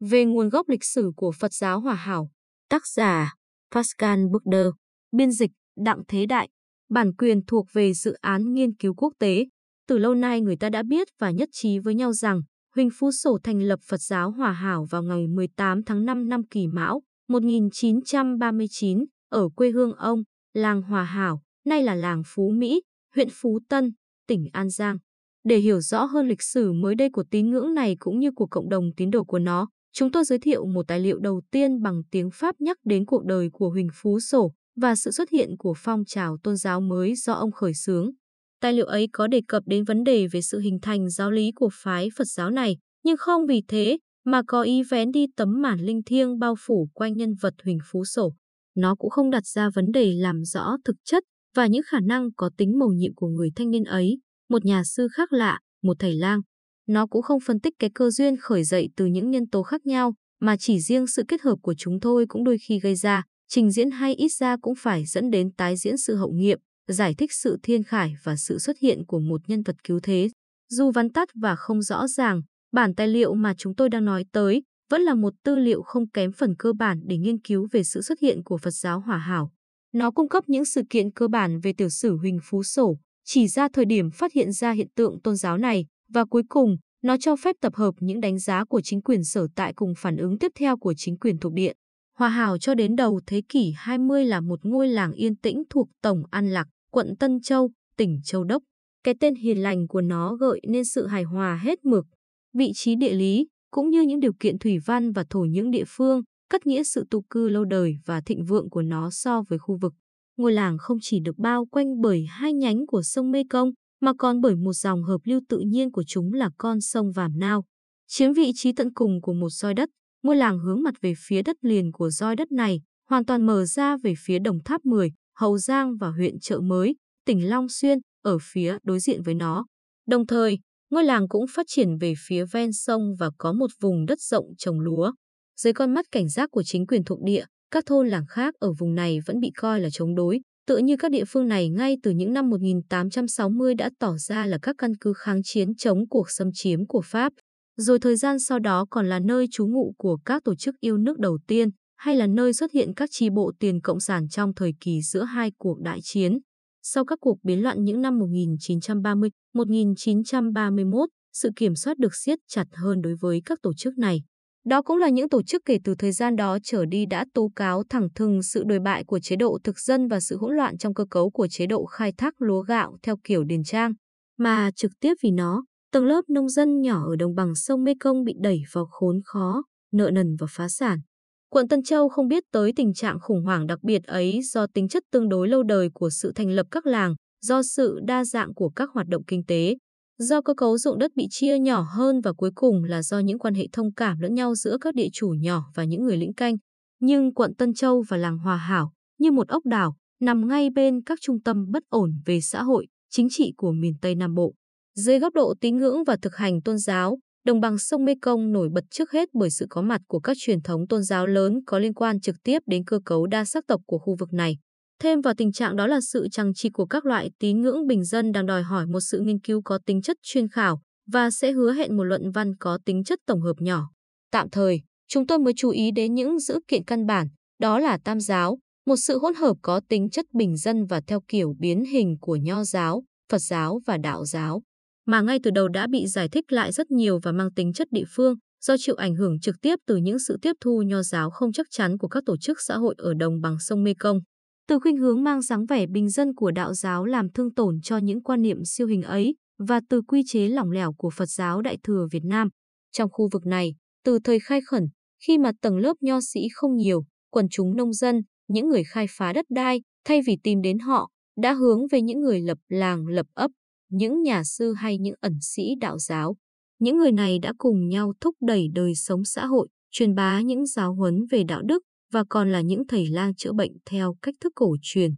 Về nguồn gốc lịch sử của Phật giáo Hòa Hảo, tác giả Pascal Bugder, biên dịch Đặng Thế Đại, bản quyền thuộc về dự án nghiên cứu quốc tế. Từ lâu nay người ta đã biết và nhất trí với nhau rằng Huỳnh Phú Sổ thành lập Phật giáo Hòa Hảo vào ngày 18 tháng 5 năm Kỷ Mão 1939 ở quê hương ông, làng Hòa Hảo, nay là làng Phú Mỹ, huyện Phú Tân, tỉnh An Giang. Để hiểu rõ hơn lịch sử mới đây của tín ngưỡng này cũng như của cộng đồng tín đồ của nó, chúng tôi giới thiệu một tài liệu đầu tiên bằng tiếng Pháp nhắc đến cuộc đời của Huỳnh Phú Sổ và sự xuất hiện của phong trào tôn giáo mới do ông khởi xướng. Tài liệu ấy có đề cập đến vấn đề về sự hình thành giáo lý của phái Phật giáo này, nhưng không vì thế mà có ý vén đi tấm màn linh thiêng bao phủ quanh nhân vật Huỳnh Phú Sổ. Nó cũng không đặt ra vấn đề làm rõ thực chất và những khả năng có tính mầu nhiệm của người thanh niên ấy, một nhà sư khác lạ, một thầy lang. Nó cũng không phân tích cái cơ duyên khởi dậy từ những nhân tố khác nhau, mà chỉ riêng sự kết hợp của chúng thôi cũng đôi khi gây ra, trình diễn hay ít ra cũng phải dẫn đến tái diễn sự hậu nghiệm, giải thích sự thiên khải và sự xuất hiện của một nhân vật cứu thế. Dù vắn tắt và không rõ ràng, bản tài liệu mà chúng tôi đang nói tới vẫn là một tư liệu không kém phần cơ bản để nghiên cứu về sự xuất hiện của Phật giáo Hòa Hảo. Nó cung cấp những sự kiện cơ bản về tiểu sử Huỳnh Phú Sổ, chỉ ra thời điểm phát hiện ra hiện tượng tôn giáo này, và cuối cùng, nó cho phép tập hợp những đánh giá của chính quyền sở tại cùng phản ứng tiếp theo của chính quyền thuộc địa. Hòa Hảo cho đến đầu thế kỷ 20 là một ngôi làng yên tĩnh thuộc Tổng An Lạc, quận Tân Châu, tỉnh Châu Đốc. Cái tên hiền lành của nó gợi nên sự hài hòa hết mực. Vị trí địa lý, cũng như những điều kiện thủy văn và thổ những địa phương, cất nghĩa sự tụ cư lâu đời và thịnh vượng của nó so với khu vực. Ngôi làng không chỉ được bao quanh bởi hai nhánh của sông Mê Công, mà còn bởi một dòng hợp lưu tự nhiên của chúng là con sông Vàm Nao. Chiếm vị trí tận cùng của một roi đất, ngôi làng hướng mặt về phía đất liền của roi đất này, hoàn toàn mở ra về phía Đồng Tháp 10, Hậu Giang và huyện Chợ Mới, tỉnh Long Xuyên, ở phía đối diện với nó. Đồng thời, ngôi làng cũng phát triển về phía ven sông và có một vùng đất rộng trồng lúa. Dưới con mắt cảnh giác của chính quyền thuộc địa, các thôn làng khác ở vùng này vẫn bị coi là chống đối, tựa như các địa phương này ngay từ những năm 1860 đã tỏ ra là các căn cứ kháng chiến chống cuộc xâm chiếm của Pháp. Rồi thời gian sau đó còn là nơi trú ngụ của các tổ chức yêu nước đầu tiên, hay là nơi xuất hiện các chi bộ tiền cộng sản trong thời kỳ giữa hai cuộc đại chiến. Sau các cuộc biến loạn những năm 1930, 1931, sự kiểm soát được siết chặt hơn đối với các tổ chức này. Đó cũng là những tổ chức kể từ thời gian đó trở đi đã tố cáo thẳng thừng sự đồi bại của chế độ thực dân và sự hỗn loạn trong cơ cấu của chế độ khai thác lúa gạo theo kiểu điền trang, mà trực tiếp vì nó, tầng lớp nông dân nhỏ ở đồng bằng sông Mekong bị đẩy vào khốn khó, nợ nần và phá sản. Quận Tân Châu không biết tới tình trạng khủng hoảng đặc biệt ấy do tính chất tương đối lâu đời của sự thành lập các làng, do sự đa dạng của các hoạt động kinh tế, do cơ cấu ruộng đất bị chia nhỏ hơn và cuối cùng là do những quan hệ thông cảm lẫn nhau giữa các địa chủ nhỏ và những người lĩnh canh. Nhưng quận Tân Châu và làng Hòa Hảo, như một ốc đảo, nằm ngay bên các trung tâm bất ổn về xã hội, chính trị của miền Tây Nam Bộ. Dưới góc độ tín ngưỡng và thực hành tôn giáo, đồng bằng sông Mê Công nổi bật trước hết bởi sự có mặt của các truyền thống tôn giáo lớn có liên quan trực tiếp đến cơ cấu đa sắc tộc của khu vực này. Thêm vào tình trạng đó là sự chằng chịt của các loại tín ngưỡng bình dân đang đòi hỏi một sự nghiên cứu có tính chất chuyên khảo và sẽ hứa hẹn một luận văn có tính chất tổng hợp nhỏ. Tạm thời, chúng tôi mới chú ý đến những dữ kiện căn bản, đó là tam giáo, một sự hỗn hợp có tính chất bình dân và theo kiểu biến hình của nho giáo, Phật giáo và đạo giáo, mà ngay từ đầu đã bị giải thích lại rất nhiều và mang tính chất địa phương, do chịu ảnh hưởng trực tiếp từ những sự tiếp thu nho giáo không chắc chắn của các tổ chức xã hội ở đồng bằng sông Mekong. Từ khuynh hướng mang dáng vẻ bình dân của đạo giáo làm thương tổn cho những quan niệm siêu hình ấy và từ quy chế lỏng lẻo của Phật giáo Đại thừa Việt Nam. Trong khu vực này, từ thời khai khẩn, khi mà tầng lớp nho sĩ không nhiều, quần chúng nông dân, những người khai phá đất đai, thay vì tìm đến họ, đã hướng về những người lập làng lập ấp, những nhà sư hay những ẩn sĩ đạo giáo. Những người này đã cùng nhau thúc đẩy đời sống xã hội, truyền bá những giáo huấn về đạo đức, và còn là những thầy lang chữa bệnh theo cách thức cổ truyền.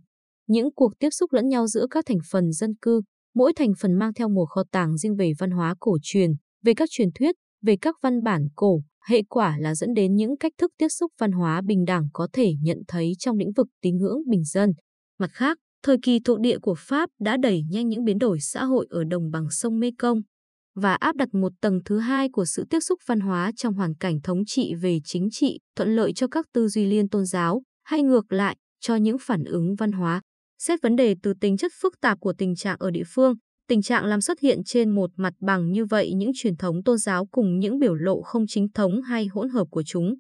Những cuộc tiếp xúc lẫn nhau giữa các thành phần dân cư, mỗi thành phần mang theo một kho tàng riêng về văn hóa cổ truyền, về các truyền thuyết, về các văn bản cổ, hệ quả là dẫn đến những cách thức tiếp xúc văn hóa bình đẳng có thể nhận thấy trong lĩnh vực tín ngưỡng bình dân. Mặt khác, thời kỳ thuộc địa của Pháp đã đẩy nhanh những biến đổi xã hội ở đồng bằng sông Mekong và áp đặt một tầng thứ hai của sự tiếp xúc văn hóa trong hoàn cảnh thống trị về chính trị, thuận lợi cho các tư duy liên tôn giáo, hay ngược lại, cho những phản ứng văn hóa. Xét vấn đề từ tính chất phức tạp của tình trạng ở địa phương, tình trạng làm xuất hiện trên một mặt bằng như vậy những truyền thống tôn giáo cùng những biểu lộ không chính thống hay hỗn hợp của chúng.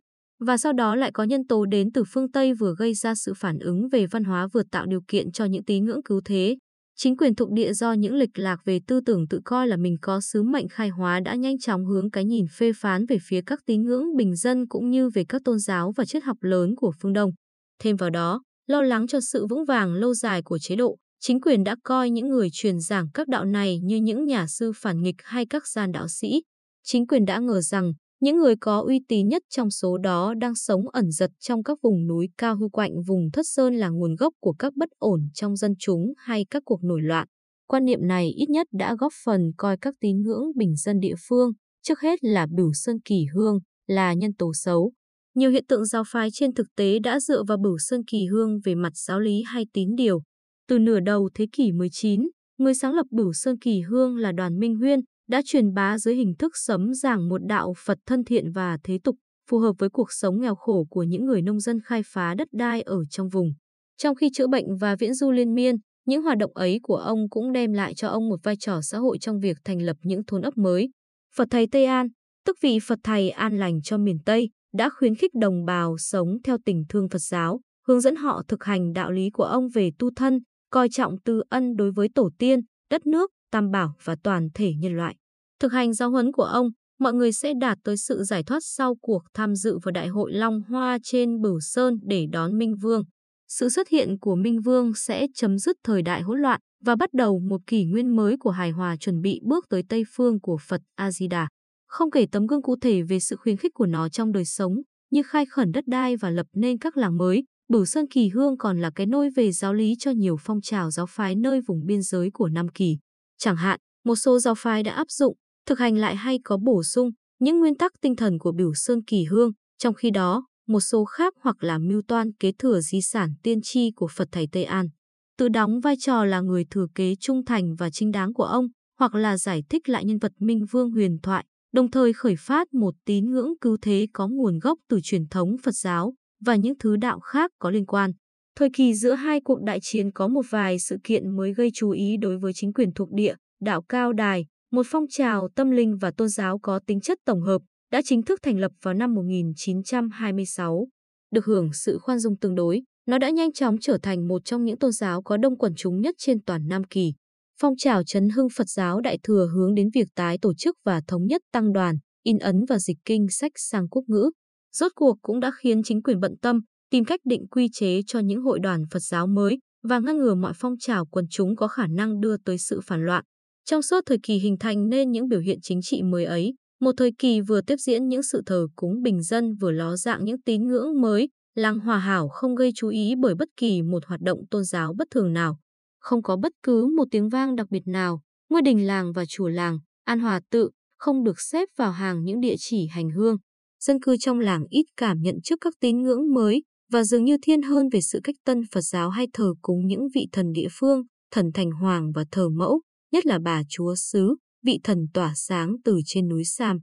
Và sau đó lại có nhân tố đến từ phương Tây vừa gây ra sự phản ứng về văn hóa vừa tạo điều kiện cho những tín ngưỡng cứu thế. Chính quyền thuộc địa do những lịch lạc về tư tưởng tự coi là mình có sứ mệnh khai hóa đã nhanh chóng hướng cái nhìn phê phán về phía các tín ngưỡng bình dân cũng như về các tôn giáo và triết học lớn của phương Đông. Thêm vào đó, lo lắng cho sự vững vàng lâu dài của chế độ, chính quyền đã coi những người truyền giảng các đạo này như những nhà sư phản nghịch hay các gian đạo sĩ. Chính quyền đã ngờ rằng những người có uy tín nhất trong số đó đang sống ẩn giật trong các vùng núi cao hư quạnh vùng thất sơn là nguồn gốc của các bất ổn trong dân chúng hay các cuộc nổi loạn. Quan niệm này ít nhất đã góp phần coi các tín ngưỡng bình dân địa phương, trước hết là Bửu Sơn Kỳ Hương, là nhân tố xấu. Nhiều hiện tượng giáo phái trên thực tế đã dựa vào Bửu Sơn Kỳ Hương về mặt giáo lý hay tín điều. Từ nửa đầu thế kỷ 19, người sáng lập Bửu Sơn Kỳ Hương là Đoàn Minh Huyên, đã truyền bá dưới hình thức sấm giảng một đạo Phật thân thiện và thế tục, phù hợp với cuộc sống nghèo khổ của những người nông dân khai phá đất đai ở trong vùng. Trong khi chữa bệnh và viễn du liên miên, những hoạt động ấy của ông cũng đem lại cho ông một vai trò xã hội trong việc thành lập những thôn ấp mới. Phật Thầy Tây An, tức vị Phật Thầy an lành cho miền Tây, đã khuyến khích đồng bào sống theo tình thương Phật giáo, hướng dẫn họ thực hành đạo lý của ông về tu thân, coi trọng tư ân đối với tổ tiên, đất nước, tam bảo và toàn thể nhân loại. Thực hành giáo huấn của ông, mọi người sẽ đạt tới sự giải thoát sau cuộc tham dự vào Đại hội Long Hoa trên Bửu Sơn để đón Minh Vương. Sự xuất hiện của Minh Vương sẽ chấm dứt thời đại hỗn loạn và bắt đầu một kỷ nguyên mới của hài hòa chuẩn bị bước tới Tây phương của Phật A-di-đà. Không kể tấm gương cụ thể về sự khuyến khích của nó trong đời sống, như khai khẩn đất đai và lập nên các làng mới, Bửu Sơn Kỳ Hương còn là cái nôi về giáo lý cho nhiều phong trào giáo phái nơi vùng biên giới của Nam Kỳ. Chẳng hạn, một số giáo phái đã áp dụng thực hành lại hay có bổ sung những nguyên tắc tinh thần của biểu sơn kỳ hương, trong khi đó, một số khác hoặc là mưu toan kế thừa di sản tiên tri của Phật Thầy Tây An. Tự đóng vai trò là người thừa kế trung thành và chính đáng của ông, hoặc là giải thích lại nhân vật Minh Vương huyền thoại, đồng thời khởi phát một tín ngưỡng cứu thế có nguồn gốc từ truyền thống Phật giáo và những thứ đạo khác có liên quan. Thời kỳ giữa hai cuộc đại chiến có một vài sự kiện mới gây chú ý đối với chính quyền thuộc địa, đạo Cao Đài, một phong trào tâm linh và tôn giáo có tính chất tổng hợp, đã chính thức thành lập vào năm 1926. Được hưởng sự khoan dung tương đối, nó đã nhanh chóng trở thành một trong những tôn giáo có đông quần chúng nhất trên toàn Nam Kỳ. Phong trào chấn hưng Phật giáo Đại Thừa hướng đến việc tái tổ chức và thống nhất tăng đoàn, in ấn và dịch kinh sách sang quốc ngữ. Rốt cuộc cũng đã khiến chính quyền bận tâm, tìm cách định quy chế cho những hội đoàn Phật giáo mới và ngăn ngừa mọi phong trào quần chúng có khả năng đưa tới sự phản loạn. Trong suốt thời kỳ hình thành nên những biểu hiện chính trị mới ấy, một thời kỳ vừa tiếp diễn những sự thờ cúng bình dân vừa ló dạng những tín ngưỡng mới, làng hòa hảo không gây chú ý bởi bất kỳ một hoạt động tôn giáo bất thường nào. Không có bất cứ một tiếng vang đặc biệt nào, ngôi đình làng và chùa làng, an hòa tự, không được xếp vào hàng những địa chỉ hành hương. Dân cư trong làng ít cảm nhận trước các tín ngưỡng mới và dường như thiên hơn về sự cách tân Phật giáo hay thờ cúng những vị thần địa phương, thần thành hoàng và thờ mẫu nhất là bà chúa xứ, vị thần tỏa sáng từ trên núi Sam.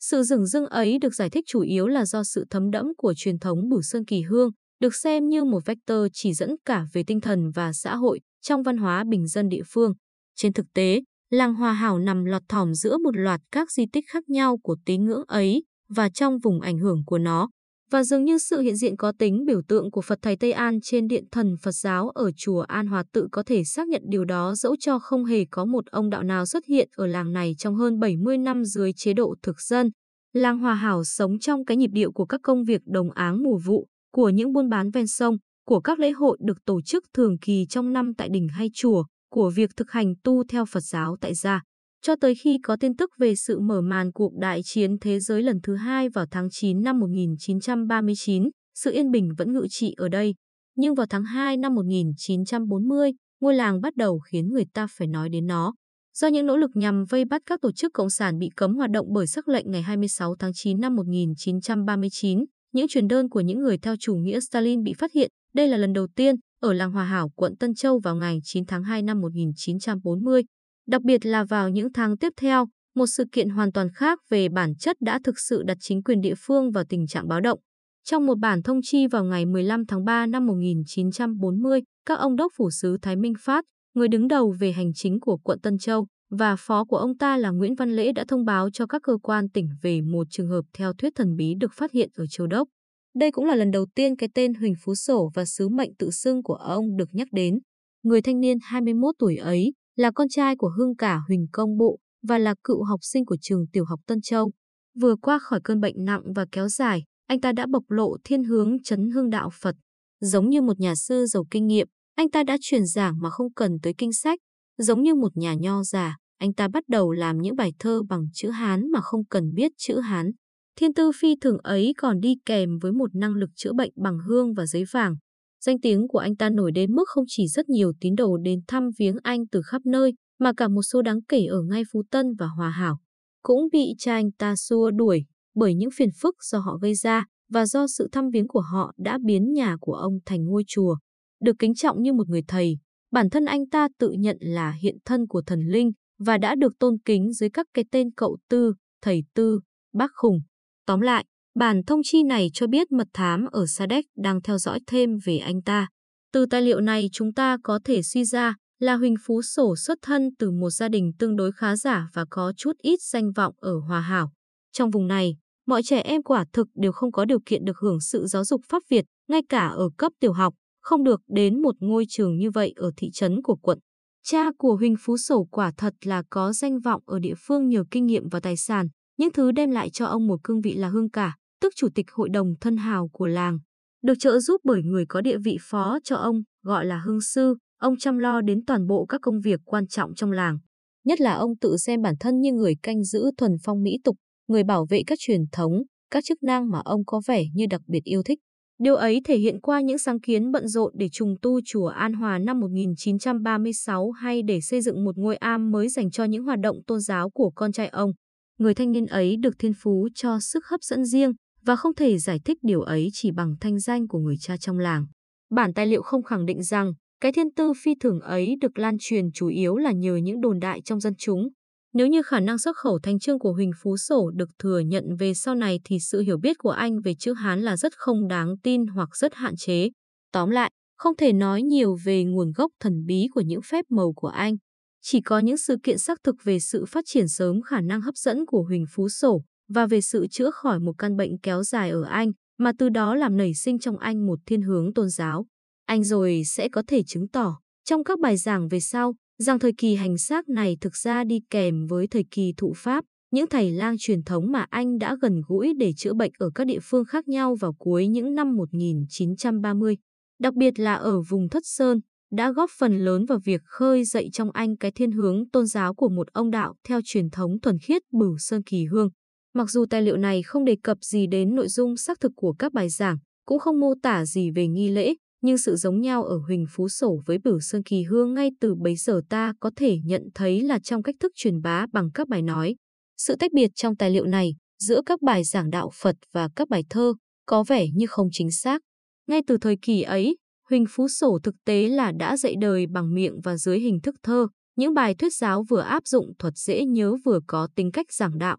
Sự rừng rưng ấy được giải thích chủ yếu là do sự thấm đẫm của truyền thống Bửu Sơn Kỳ Hương, được xem như một vector chỉ dẫn cả về tinh thần và xã hội trong văn hóa bình dân địa phương. Trên thực tế, làng Hòa Hảo nằm lọt thỏm giữa một loạt các di tích khác nhau của tín ngưỡng ấy và trong vùng ảnh hưởng của nó, và dường như sự hiện diện có tính biểu tượng của Phật Thầy Tây An trên điện thần Phật giáo ở chùa An Hòa tự có thể xác nhận điều đó dẫu cho không hề có một ông đạo nào xuất hiện ở làng này trong hơn 70 năm dưới chế độ thực dân. Làng Hòa Hảo sống trong cái nhịp điệu của các công việc đồng áng mùa vụ, của những buôn bán ven sông, của các lễ hội được tổ chức thường kỳ trong năm tại đình hay chùa, của việc thực hành tu theo Phật giáo tại gia cho tới khi có tin tức về sự mở màn cuộc đại chiến thế giới lần thứ hai vào tháng 9 năm 1939, sự yên bình vẫn ngự trị ở đây. Nhưng vào tháng 2 năm 1940, ngôi làng bắt đầu khiến người ta phải nói đến nó. Do những nỗ lực nhằm vây bắt các tổ chức cộng sản bị cấm hoạt động bởi sắc lệnh ngày 26 tháng 9 năm 1939, những truyền đơn của những người theo chủ nghĩa Stalin bị phát hiện. Đây là lần đầu tiên ở làng Hòa Hảo, quận Tân Châu vào ngày 9 tháng 2 năm 1940. Đặc biệt là vào những tháng tiếp theo, một sự kiện hoàn toàn khác về bản chất đã thực sự đặt chính quyền địa phương vào tình trạng báo động. Trong một bản thông chi vào ngày 15 tháng 3 năm 1940, các ông đốc phủ sứ Thái Minh Phát, người đứng đầu về hành chính của quận Tân Châu, và phó của ông ta là Nguyễn Văn Lễ đã thông báo cho các cơ quan tỉnh về một trường hợp theo thuyết thần bí được phát hiện ở Châu Đốc. Đây cũng là lần đầu tiên cái tên Huỳnh Phú Sổ và sứ mệnh tự xưng của ông được nhắc đến. Người thanh niên 21 tuổi ấy là con trai của hương cả Huỳnh Công Bộ và là cựu học sinh của trường tiểu học Tân Châu. Vừa qua khỏi cơn bệnh nặng và kéo dài, anh ta đã bộc lộ thiên hướng chấn hương đạo Phật. Giống như một nhà sư giàu kinh nghiệm, anh ta đã truyền giảng mà không cần tới kinh sách. Giống như một nhà nho già, anh ta bắt đầu làm những bài thơ bằng chữ Hán mà không cần biết chữ Hán. Thiên tư phi thường ấy còn đi kèm với một năng lực chữa bệnh bằng hương và giấy vàng. Danh tiếng của anh ta nổi đến mức không chỉ rất nhiều tín đồ đến thăm viếng anh từ khắp nơi, mà cả một số đáng kể ở ngay Phú Tân và Hòa Hảo. Cũng bị cha anh ta xua đuổi bởi những phiền phức do họ gây ra và do sự thăm viếng của họ đã biến nhà của ông thành ngôi chùa. Được kính trọng như một người thầy, bản thân anh ta tự nhận là hiện thân của thần linh và đã được tôn kính dưới các cái tên cậu tư, thầy tư, bác khùng. Tóm lại, bản thông chi này cho biết mật thám ở Sa đang theo dõi thêm về anh ta. Từ tài liệu này chúng ta có thể suy ra là Huỳnh Phú Sổ xuất thân từ một gia đình tương đối khá giả và có chút ít danh vọng ở Hòa Hảo. Trong vùng này, mọi trẻ em quả thực đều không có điều kiện được hưởng sự giáo dục Pháp Việt, ngay cả ở cấp tiểu học, không được đến một ngôi trường như vậy ở thị trấn của quận. Cha của Huỳnh Phú Sổ quả thật là có danh vọng ở địa phương nhờ kinh nghiệm và tài sản, những thứ đem lại cho ông một cương vị là hương cả, tức chủ tịch hội đồng thân hào của làng. Được trợ giúp bởi người có địa vị phó cho ông, gọi là hương sư, ông chăm lo đến toàn bộ các công việc quan trọng trong làng. Nhất là ông tự xem bản thân như người canh giữ thuần phong mỹ tục, người bảo vệ các truyền thống, các chức năng mà ông có vẻ như đặc biệt yêu thích. Điều ấy thể hiện qua những sáng kiến bận rộn để trùng tu chùa An Hòa năm 1936 hay để xây dựng một ngôi am mới dành cho những hoạt động tôn giáo của con trai ông. Người thanh niên ấy được thiên phú cho sức hấp dẫn riêng và không thể giải thích điều ấy chỉ bằng thanh danh của người cha trong làng. Bản tài liệu không khẳng định rằng cái thiên tư phi thường ấy được lan truyền chủ yếu là nhờ những đồn đại trong dân chúng. Nếu như khả năng xuất khẩu thành chương của Huỳnh Phú Sổ được thừa nhận về sau này thì sự hiểu biết của anh về chữ Hán là rất không đáng tin hoặc rất hạn chế. Tóm lại, không thể nói nhiều về nguồn gốc thần bí của những phép màu của anh. Chỉ có những sự kiện xác thực về sự phát triển sớm khả năng hấp dẫn của Huỳnh Phú Sổ và về sự chữa khỏi một căn bệnh kéo dài ở anh, mà từ đó làm nảy sinh trong anh một thiên hướng tôn giáo. Anh rồi sẽ có thể chứng tỏ, trong các bài giảng về sau, rằng thời kỳ hành xác này thực ra đi kèm với thời kỳ thụ pháp, những thầy lang truyền thống mà anh đã gần gũi để chữa bệnh ở các địa phương khác nhau vào cuối những năm 1930, đặc biệt là ở vùng Thất Sơn, đã góp phần lớn vào việc khơi dậy trong anh cái thiên hướng tôn giáo của một ông đạo theo truyền thống thuần khiết Bửu Sơn Kỳ Hương. Mặc dù tài liệu này không đề cập gì đến nội dung xác thực của các bài giảng, cũng không mô tả gì về nghi lễ, nhưng sự giống nhau ở Huỳnh Phú Sổ với Bửu Sơn Kỳ Hương ngay từ bấy giờ ta có thể nhận thấy là trong cách thức truyền bá bằng các bài nói. Sự tách biệt trong tài liệu này giữa các bài giảng đạo Phật và các bài thơ có vẻ như không chính xác. Ngay từ thời kỳ ấy, Huỳnh Phú Sổ thực tế là đã dạy đời bằng miệng và dưới hình thức thơ, những bài thuyết giáo vừa áp dụng thuật dễ nhớ vừa có tính cách giảng đạo.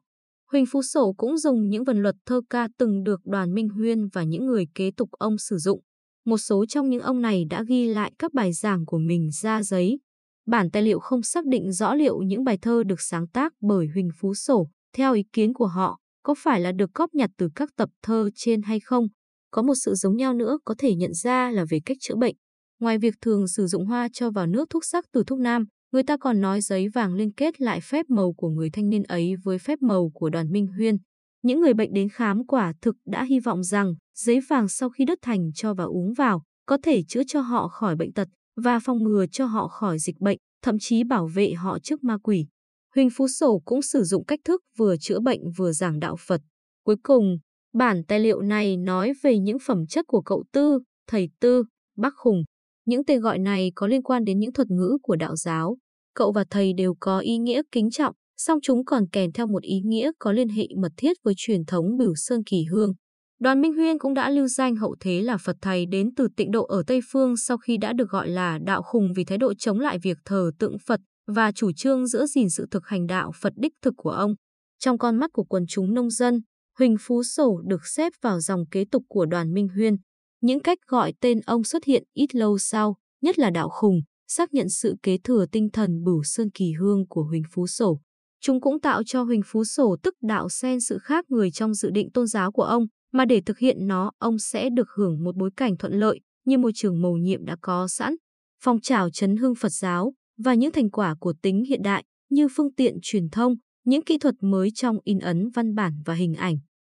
Huỳnh Phú Sổ cũng dùng những vần luật thơ ca từng được đoàn Minh Huyên và những người kế tục ông sử dụng. Một số trong những ông này đã ghi lại các bài giảng của mình ra giấy. Bản tài liệu không xác định rõ liệu những bài thơ được sáng tác bởi Huỳnh Phú Sổ, theo ý kiến của họ, có phải là được góp nhặt từ các tập thơ trên hay không. Có một sự giống nhau nữa có thể nhận ra là về cách chữa bệnh. Ngoài việc thường sử dụng hoa cho vào nước thuốc sắc từ thuốc nam, người ta còn nói giấy vàng liên kết lại phép màu của người thanh niên ấy với phép màu của đoàn Minh Huyên. Những người bệnh đến khám quả thực đã hy vọng rằng giấy vàng sau khi đất thành cho vào uống vào có thể chữa cho họ khỏi bệnh tật và phòng ngừa cho họ khỏi dịch bệnh, thậm chí bảo vệ họ trước ma quỷ. Huỳnh Phú Sổ cũng sử dụng cách thức vừa chữa bệnh vừa giảng đạo Phật. Cuối cùng, bản tài liệu này nói về những phẩm chất của cậu Tư, thầy Tư, bác Hùng. Những tên gọi này có liên quan đến những thuật ngữ của đạo giáo. Cậu và thầy đều có ý nghĩa kính trọng, song chúng còn kèm theo một ý nghĩa có liên hệ mật thiết với truyền thống Bửu Sơn Kỳ Hương. Đoàn Minh Huyên cũng đã lưu danh hậu thế là Phật thầy đến từ tịnh độ ở Tây Phương sau khi đã được gọi là đạo khùng vì thái độ chống lại việc thờ tượng Phật và chủ trương giữ gìn sự thực hành đạo Phật đích thực của ông. Trong con mắt của quần chúng nông dân, Huỳnh Phú Sổ được xếp vào dòng kế tục của đoàn Minh Huyên. Những cách gọi tên ông xuất hiện ít lâu sau, nhất là đạo khùng, xác nhận sự kế thừa tinh thần bửu sơn kỳ hương của Huỳnh Phú Sổ. Chúng cũng tạo cho Huỳnh Phú Sổ tức đạo xen sự khác người trong dự định tôn giáo của ông, mà để thực hiện nó ông sẽ được hưởng một bối cảnh thuận lợi như môi trường mầu nhiệm đã có sẵn. Phong trào chấn hương Phật giáo và những thành quả của tính hiện đại như phương tiện truyền thông, những kỹ thuật mới trong in ấn văn bản và hình ảnh.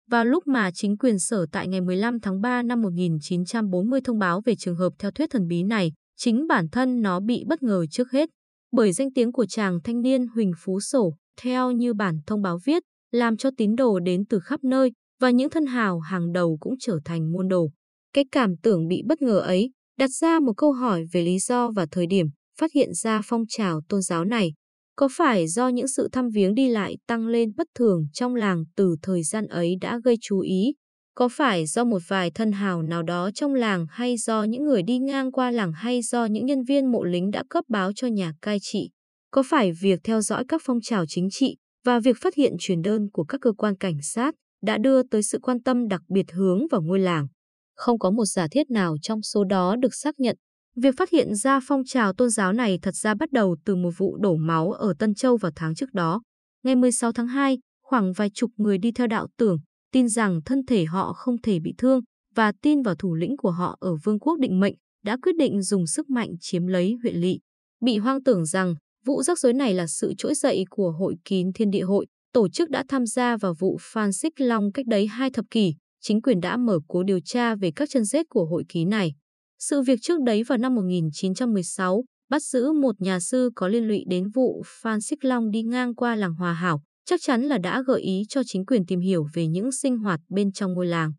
Vào lúc mà chính quyền sở tại ngày 15 tháng 3 năm 1940 thông báo về trường hợp theo thuyết thần bí này, chính bản thân nó bị bất ngờ trước hết, bởi danh tiếng của chàng thanh niên Huỳnh Phú Sổ, theo như bản thông báo viết, làm cho tín đồ đến từ khắp nơi và những thân hào hàng đầu cũng trở thành muôn đồ. Cái cảm tưởng bị bất ngờ ấy đặt ra một câu hỏi về lý do và thời điểm phát hiện ra phong trào tôn giáo này. Có phải do những sự thăm viếng đi lại tăng lên bất thường trong làng từ thời gian ấy đã gây chú ý? Có phải do một vài thân hào nào đó trong làng hay do những người đi ngang qua làng hay do những nhân viên mộ lính đã cấp báo cho nhà cai trị? Có phải việc theo dõi các phong trào chính trị và việc phát hiện truyền đơn của các cơ quan cảnh sát đã đưa tới sự quan tâm đặc biệt hướng vào ngôi làng? Không có một giả thiết nào trong số đó được xác nhận. Việc phát hiện ra phong trào tôn giáo này thật ra bắt đầu từ một vụ đổ máu ở Tân Châu vào tháng trước đó. Ngày 16 tháng 2, khoảng vài chục người đi theo đạo tưởng, tin rằng thân thể họ không thể bị thương và tin vào thủ lĩnh của họ ở Vương quốc Định Mệnh đã quyết định dùng sức mạnh chiếm lấy huyện lỵ. Bị hoang tưởng rằng vụ rắc rối này là sự trỗi dậy của hội kín thiên địa hội, tổ chức đã tham gia vào vụ Phan Xích Long cách đấy hai thập kỷ, chính quyền đã mở cuộc điều tra về các chân rết của hội ký này. Sự việc trước đấy vào năm 1916 bắt giữ một nhà sư có liên lụy đến vụ Phan Xích Long đi ngang qua làng Hòa Hảo, chắc chắn là đã gợi ý cho chính quyền tìm hiểu về những sinh hoạt bên trong ngôi làng.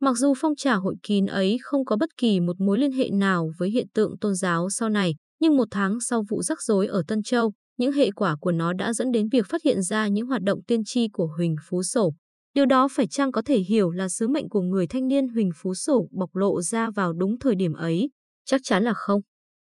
Mặc dù phong trào hội kín ấy không có bất kỳ một mối liên hệ nào với hiện tượng tôn giáo sau này, nhưng một tháng sau vụ rắc rối ở Tân Châu, những hệ quả của nó đã dẫn đến việc phát hiện ra những hoạt động tiên tri của Huỳnh Phú Sổ. Điều đó phải chăng có thể hiểu là sứ mệnh của người thanh niên Huỳnh Phú Sổ bộc lộ ra vào đúng thời điểm ấy? Chắc chắn là không.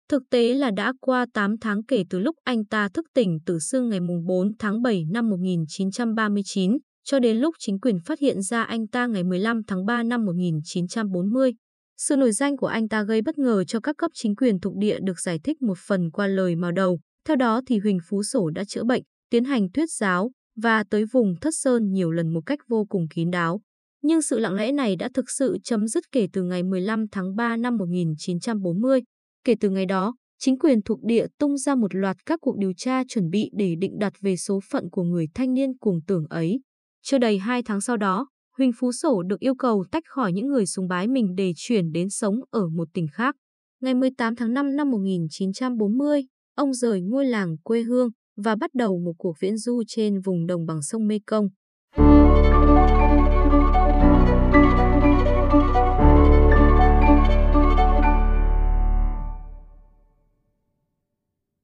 Thực tế là đã qua 8 tháng kể từ lúc anh ta thức tỉnh từ xương ngày 4 tháng 7 năm 1939, cho đến lúc chính quyền phát hiện ra anh ta ngày 15 tháng 3 năm 1940. Sự nổi danh của anh ta gây bất ngờ cho các cấp chính quyền thuộc địa được giải thích một phần qua lời màu đầu. Theo đó thì Huỳnh Phú Sổ đã chữa bệnh, tiến hành thuyết giáo, và tới vùng Thất Sơn nhiều lần một cách vô cùng kín đáo. Nhưng sự lặng lẽ này đã thực sự chấm dứt kể từ ngày 15 tháng 3 năm 1940. Kể từ ngày đó, chính quyền thuộc địa tung ra một loạt các cuộc điều tra chuẩn bị để định đặt về số phận của người thanh niên cuồng tưởng ấy. Chưa đầy hai tháng sau đó, Huỳnh Phú Sổ được yêu cầu tách khỏi những người sùng bái mình để chuyển đến sống ở một tỉnh khác. Ngày 18 tháng 5 năm 1940, ông rời ngôi làng quê hương và bắt đầu một cuộc viễn du trên vùng đồng bằng sông Mekong.